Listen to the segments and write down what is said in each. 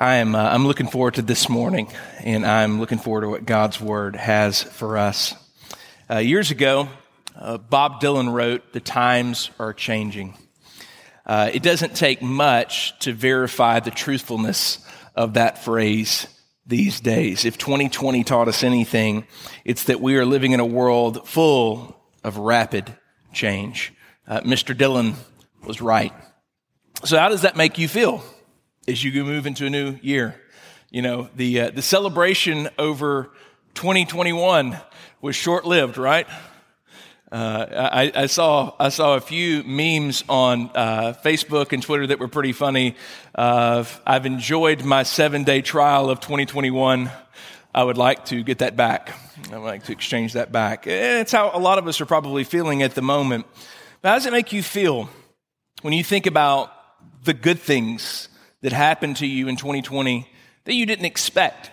I am uh, I'm looking forward to this morning, and I'm looking forward to what God's Word has for us. Uh, years ago, uh, Bob Dylan wrote, "The times are changing." Uh, it doesn't take much to verify the truthfulness of that phrase these days. If 2020 taught us anything, it's that we are living in a world full of rapid change. Uh, Mr. Dylan was right. So, how does that make you feel? As you move into a new year. You know, the, uh, the celebration over 2021 was short lived, right? Uh, I, I, saw I saw a few memes on uh, Facebook and Twitter that were pretty funny. I've enjoyed my seven day trial of 2021. I would like to get that back. I'd like to exchange that back. It's how a lot of us are probably feeling at the moment. But how does it make you feel when you think about the good things that happened to you in 2020 that you didn't expect.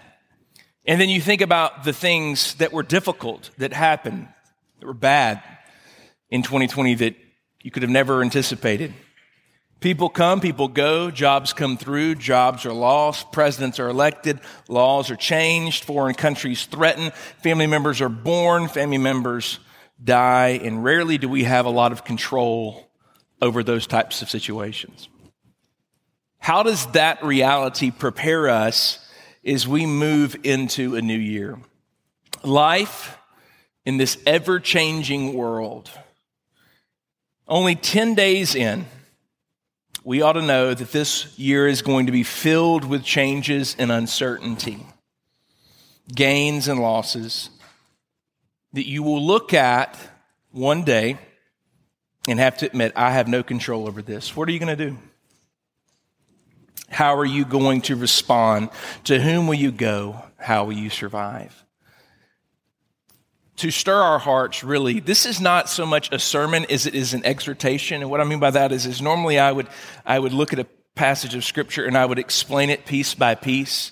And then you think about the things that were difficult that happened, that were bad in 2020 that you could have never anticipated. People come, people go, jobs come through, jobs are lost, presidents are elected, laws are changed, foreign countries threaten, family members are born, family members die, and rarely do we have a lot of control over those types of situations. How does that reality prepare us as we move into a new year? Life in this ever changing world. Only 10 days in, we ought to know that this year is going to be filled with changes and uncertainty, gains and losses that you will look at one day and have to admit, I have no control over this. What are you going to do? How are you going to respond? To whom will you go? How will you survive? To stir our hearts, really, this is not so much a sermon as it is an exhortation. And what I mean by that is, is normally I would, I would look at a passage of scripture and I would explain it piece by piece.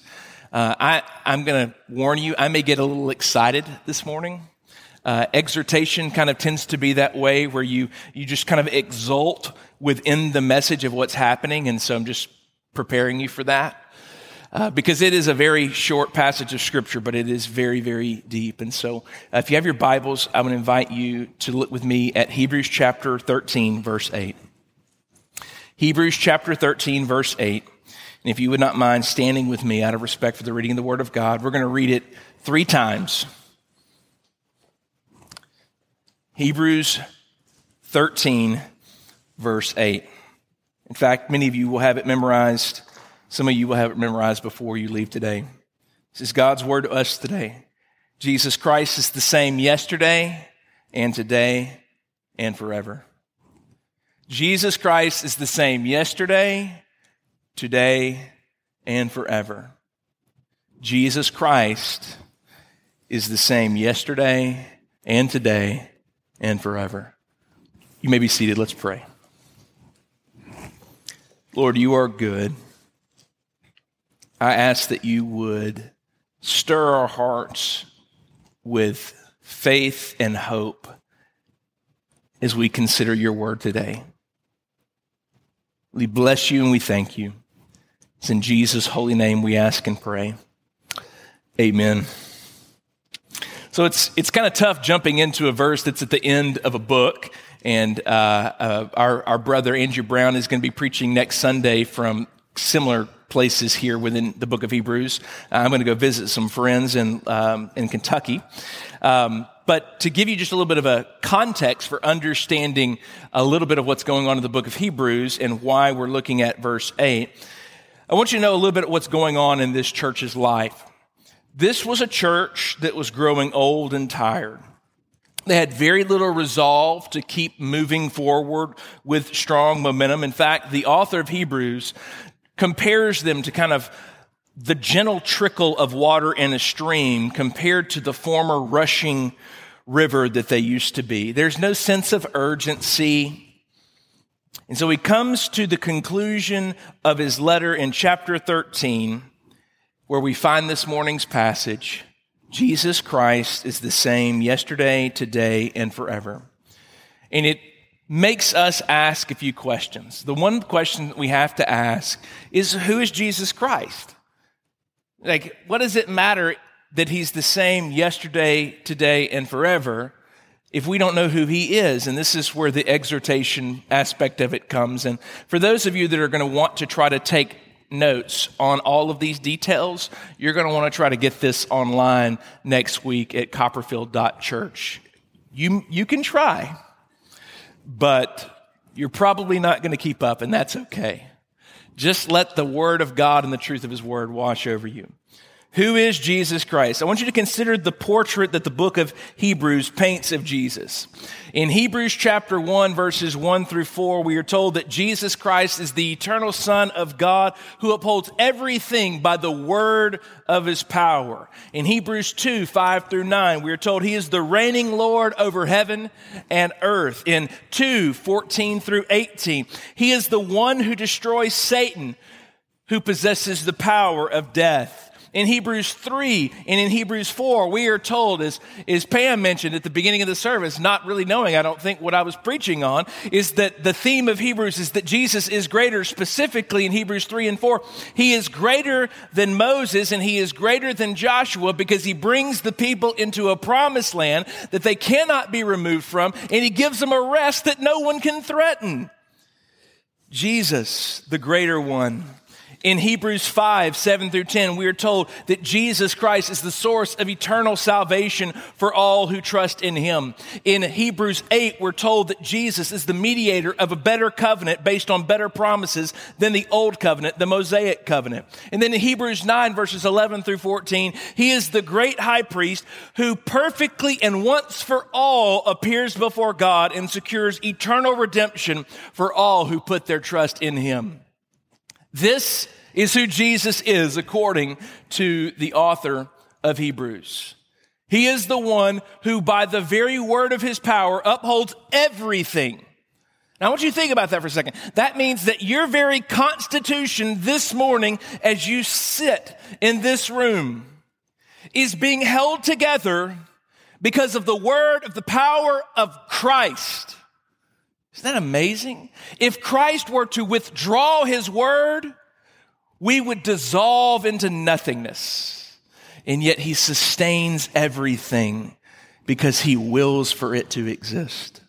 Uh, I, I'm going to warn you, I may get a little excited this morning. Uh, exhortation kind of tends to be that way where you, you just kind of exult within the message of what's happening. And so I'm just preparing you for that. Uh, because it is a very short passage of scripture, but it is very, very deep. And so, uh, if you have your Bibles, I would invite you to look with me at Hebrews chapter 13, verse 8. Hebrews chapter 13, verse 8. And if you would not mind standing with me out of respect for the reading of the Word of God, we're going to read it three times. Hebrews 13, verse 8. In fact, many of you will have it memorized. Some of you will have it memorized before you leave today. This is God's word to us today. Jesus Christ is the same yesterday and today and forever. Jesus Christ is the same yesterday, today, and forever. Jesus Christ is the same yesterday and today and forever. You may be seated. Let's pray. Lord, you are good. I ask that you would stir our hearts with faith and hope as we consider your word today. We bless you and we thank you. It's in Jesus' holy name we ask and pray. Amen. So it's, it's kind of tough jumping into a verse that's at the end of a book and uh, uh, our, our brother Andrew Brown is going to be preaching next Sunday from similar places here within the book of Hebrews. Uh, I'm going to go visit some friends in, um, in Kentucky. Um, but to give you just a little bit of a context for understanding a little bit of what's going on in the book of Hebrews and why we're looking at verse 8, I want you to know a little bit of what's going on in this church's life. This was a church that was growing old and tired. They had very little resolve to keep moving forward with strong momentum. In fact, the author of Hebrews compares them to kind of the gentle trickle of water in a stream compared to the former rushing river that they used to be. There's no sense of urgency. And so he comes to the conclusion of his letter in chapter 13, where we find this morning's passage. Jesus Christ is the same yesterday, today, and forever. And it makes us ask a few questions. The one question we have to ask is who is Jesus Christ? Like, what does it matter that he's the same yesterday, today, and forever if we don't know who he is? And this is where the exhortation aspect of it comes. And for those of you that are going to want to try to take notes on all of these details, you're going to want to try to get this online next week at copperfield.church. You, you can try, but you're probably not going to keep up, and that's okay. Just let the word of God and the truth of his word wash over you. Who is Jesus Christ? I want you to consider the portrait that the book of Hebrews paints of Jesus. In Hebrews chapter 1 verses 1 through 4, we are told that Jesus Christ is the eternal Son of God who upholds everything by the word of his power. In Hebrews 2, 5 through 9, we are told he is the reigning Lord over heaven and earth. In 2, 14 through 18, he is the one who destroys Satan, who possesses the power of death in Hebrews 3 and in Hebrews 4, we are told, as, as Pam mentioned at the beginning of the service, not really knowing, I don't think, what I was preaching on, is that the theme of Hebrews is that Jesus is greater, specifically in Hebrews 3 and 4. He is greater than Moses and he is greater than Joshua because he brings the people into a promised land that they cannot be removed from and he gives them a rest that no one can threaten. Jesus, the greater one, in Hebrews 5, 7 through 10, we are told that Jesus Christ is the source of eternal salvation for all who trust in him. In Hebrews 8, we're told that Jesus is the mediator of a better covenant based on better promises than the old covenant, the Mosaic covenant. And then in Hebrews 9, verses 11 through 14, he is the great high priest who perfectly and once for all appears before God and secures eternal redemption for all who put their trust in him. This is who Jesus is according to the author of Hebrews. He is the one who, by the very word of his power, upholds everything. Now, I want you to think about that for a second. That means that your very constitution this morning, as you sit in this room, is being held together because of the word of the power of Christ. Isn't that amazing? If Christ were to withdraw his word, we would dissolve into nothingness. And yet he sustains everything because he wills for it to exist.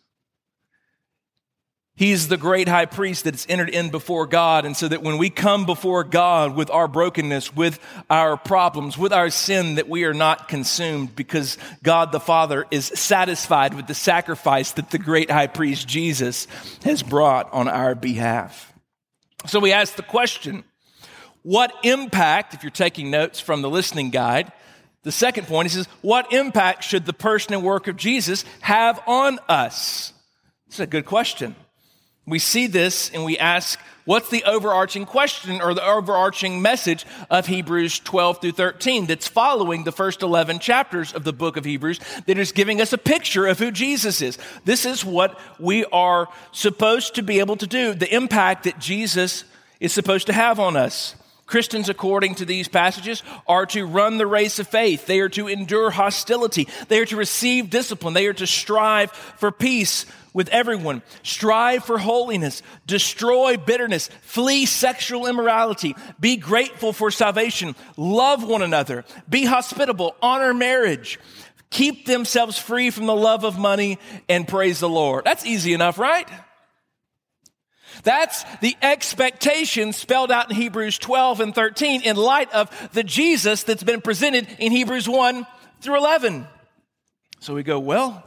He's the great high priest that has entered in before God. And so that when we come before God with our brokenness, with our problems, with our sin, that we are not consumed because God the Father is satisfied with the sacrifice that the great high priest Jesus has brought on our behalf. So we ask the question, what impact, if you're taking notes from the listening guide, the second point, says, what impact should the person and work of Jesus have on us? It's a good question. We see this and we ask, what's the overarching question or the overarching message of Hebrews 12 through 13 that's following the first 11 chapters of the book of Hebrews that is giving us a picture of who Jesus is? This is what we are supposed to be able to do, the impact that Jesus is supposed to have on us. Christians, according to these passages, are to run the race of faith. They are to endure hostility. They are to receive discipline. They are to strive for peace with everyone. Strive for holiness. Destroy bitterness. Flee sexual immorality. Be grateful for salvation. Love one another. Be hospitable. Honor marriage. Keep themselves free from the love of money and praise the Lord. That's easy enough, right? That's the expectation spelled out in Hebrews 12 and 13 in light of the Jesus that's been presented in Hebrews 1 through 11. So we go, well,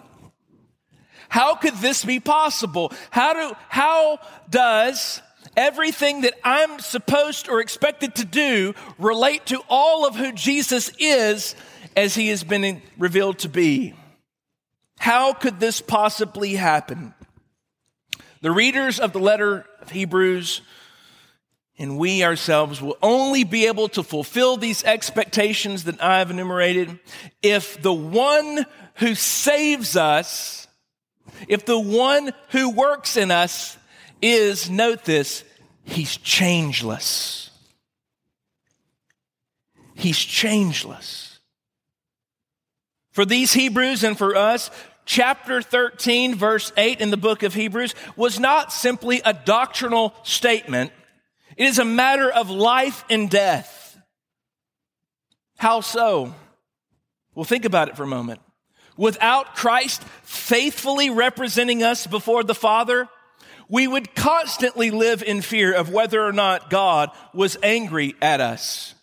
how could this be possible? How do, how does everything that I'm supposed or expected to do relate to all of who Jesus is as he has been revealed to be? How could this possibly happen? The readers of the letter of Hebrews and we ourselves will only be able to fulfill these expectations that I've enumerated if the one who saves us, if the one who works in us is, note this, he's changeless. He's changeless. For these Hebrews and for us, chapter 13, verse 8 in the book of Hebrews was not simply a doctrinal statement. It is a matter of life and death. How so? Well, think about it for a moment. Without Christ faithfully representing us before the Father, we would constantly live in fear of whether or not God was angry at us.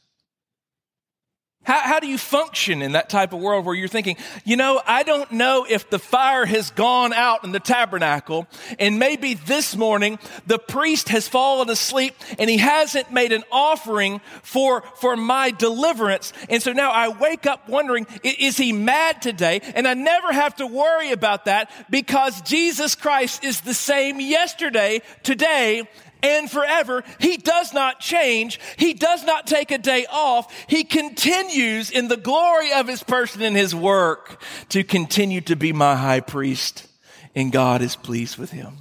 How, how do you function in that type of world where you're thinking, you know, I don't know if the fire has gone out in the tabernacle, and maybe this morning the priest has fallen asleep and he hasn't made an offering for, for my deliverance. And so now I wake up wondering, is he mad today? And I never have to worry about that because Jesus Christ is the same yesterday, today, and forever. He does not change. He does not take a day off. He continues in the glory of his person and his work to continue to be my high priest, and God is pleased with him.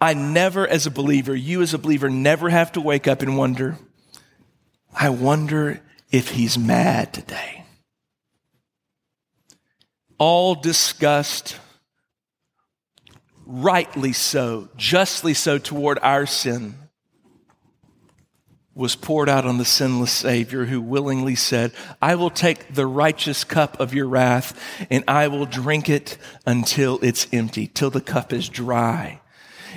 I never, as a believer, you as a believer, never have to wake up and wonder, I wonder if he's mad today. All disgust, rightly so, justly so toward our sin, was poured out on the sinless Savior who willingly said, I will take the righteous cup of your wrath and I will drink it until it's empty, till the cup is dry.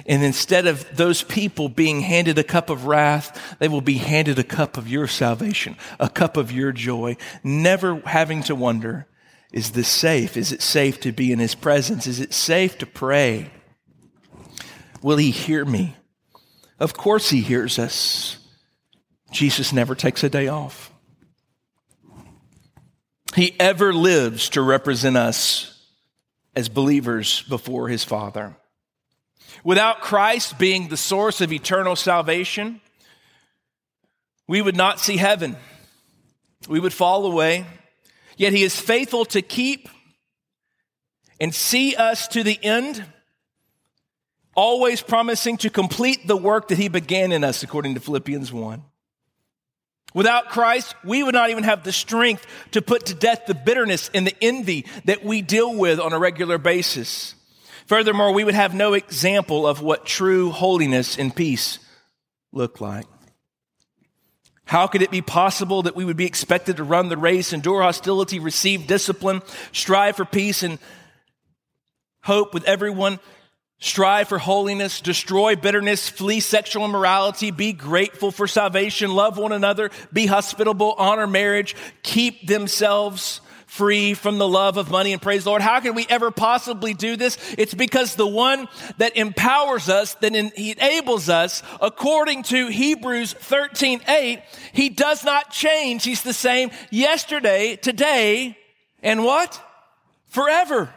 And instead of those people being handed a cup of wrath, they will be handed a cup of your salvation, a cup of your joy, never having to wonder, is this safe? Is it safe to be in his presence? Is it safe to pray? Will he hear me? Of course he hears us. Jesus never takes a day off. He ever lives to represent us as believers before his Father. Without Christ being the source of eternal salvation, we would not see heaven. We would fall away. Yet he is faithful to keep and see us to the end always promising to complete the work that he began in us, according to Philippians 1. Without Christ, we would not even have the strength to put to death the bitterness and the envy that we deal with on a regular basis. Furthermore, we would have no example of what true holiness and peace look like. How could it be possible that we would be expected to run the race, endure hostility, receive discipline, strive for peace and hope with everyone, Strive for holiness, destroy bitterness, flee sexual immorality, be grateful for salvation, love one another, be hospitable, honor marriage, keep themselves free from the love of money and praise the Lord. How can we ever possibly do this? It's because the one that empowers us, that enables us, according to Hebrews 13, 8, he does not change. He's the same yesterday, today, and what? Forever.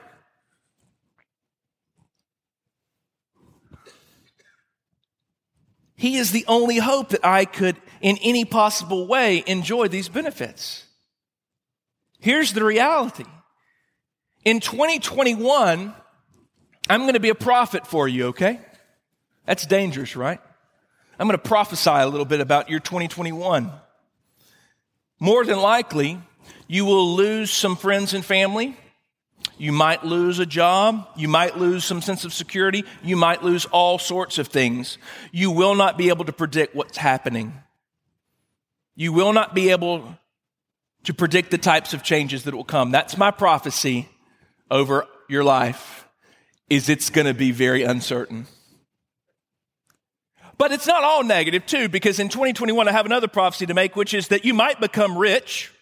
He is the only hope that I could, in any possible way, enjoy these benefits. Here's the reality. In 2021, I'm going to be a prophet for you, okay? That's dangerous, right? I'm going to prophesy a little bit about your 2021. More than likely, you will lose some friends and family. You might lose a job. You might lose some sense of security. You might lose all sorts of things. You will not be able to predict what's happening. You will not be able to predict the types of changes that will come. That's my prophecy over your life is it's going to be very uncertain. But it's not all negative too because in 2021 I have another prophecy to make which is that you might become rich.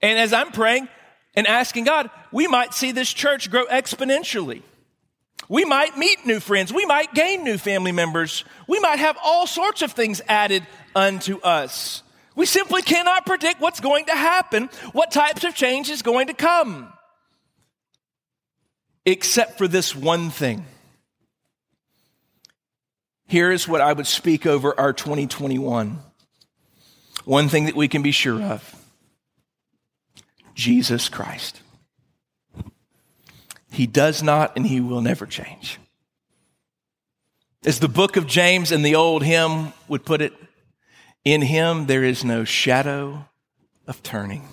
And as I'm praying, and asking God, we might see this church grow exponentially. We might meet new friends. We might gain new family members. We might have all sorts of things added unto us. We simply cannot predict what's going to happen, what types of change is going to come. Except for this one thing. Here is what I would speak over our 2021. One thing that we can be sure of Jesus Christ. He does not and he will never change. As the book of James and the old hymn would put it, in him there is no shadow of turning.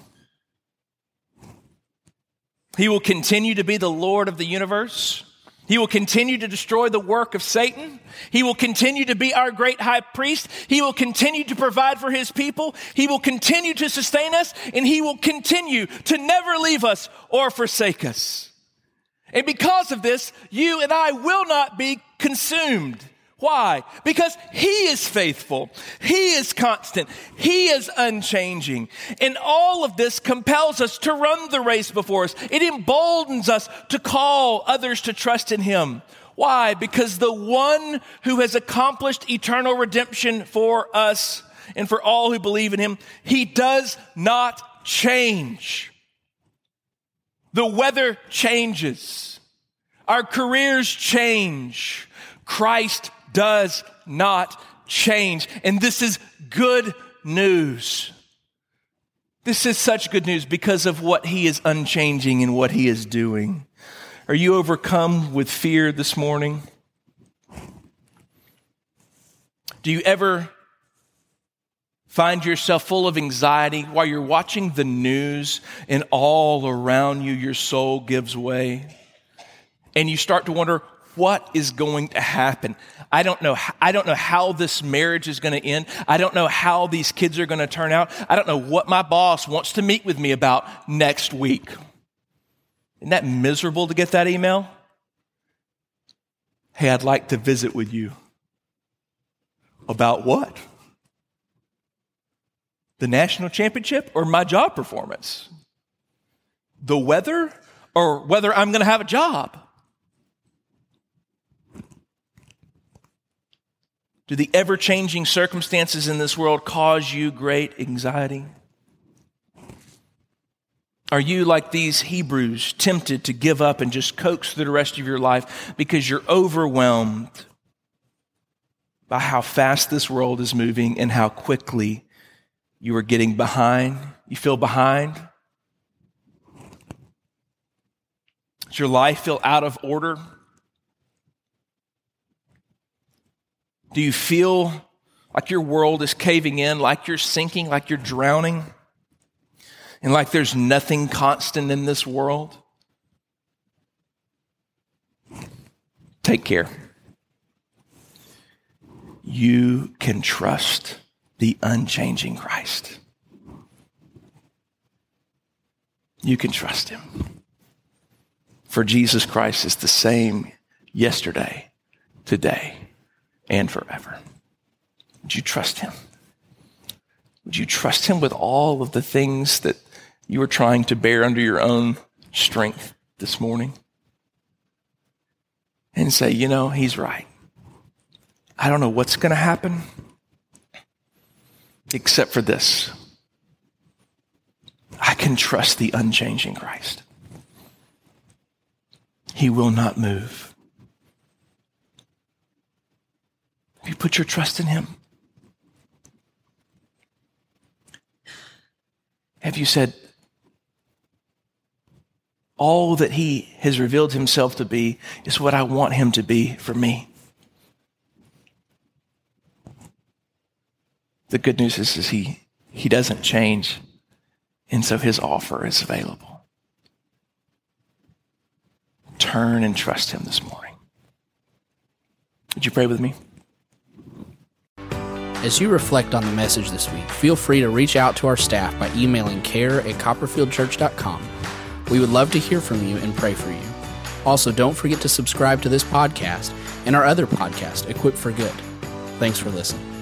He will continue to be the Lord of the universe. He will continue to destroy the work of Satan. He will continue to be our great high priest. He will continue to provide for his people. He will continue to sustain us and he will continue to never leave us or forsake us. And because of this, you and I will not be consumed. Why? Because He is faithful. He is constant. He is unchanging. And all of this compels us to run the race before us. It emboldens us to call others to trust in Him. Why? Because the one who has accomplished eternal redemption for us and for all who believe in Him, He does not change. The weather changes. Our careers change. Christ does not change. And this is good news. This is such good news because of what he is unchanging and what he is doing. Are you overcome with fear this morning? Do you ever find yourself full of anxiety while you're watching the news and all around you your soul gives way? And you start to wonder, what is going to happen. I don't know. I don't know how this marriage is going to end. I don't know how these kids are going to turn out. I don't know what my boss wants to meet with me about next week. Isn't that miserable to get that email? Hey, I'd like to visit with you. About what? The national championship or my job performance? The weather or whether I'm going to have a job? Do the ever changing circumstances in this world cause you great anxiety? Are you like these Hebrews, tempted to give up and just coax through the rest of your life because you're overwhelmed by how fast this world is moving and how quickly you are getting behind? You feel behind? Does your life feel out of order? Do you feel like your world is caving in, like you're sinking, like you're drowning, and like there's nothing constant in this world? Take care. You can trust the unchanging Christ. You can trust him. For Jesus Christ is the same yesterday, today, and forever. Would you trust him? Would you trust him with all of the things that you are trying to bear under your own strength this morning? And say, you know, he's right. I don't know what's going to happen except for this. I can trust the unchanging Christ. He will not move. You put your trust in Him? Have you said, all that He has revealed Himself to be is what I want Him to be for me? The good news is, is he, he doesn't change, and so His offer is available. Turn and trust Him this morning. Would you pray with me? As you reflect on the message this week, feel free to reach out to our staff by emailing care at copperfieldchurch.com. We would love to hear from you and pray for you. Also, don't forget to subscribe to this podcast and our other podcast, Equipped for Good. Thanks for listening.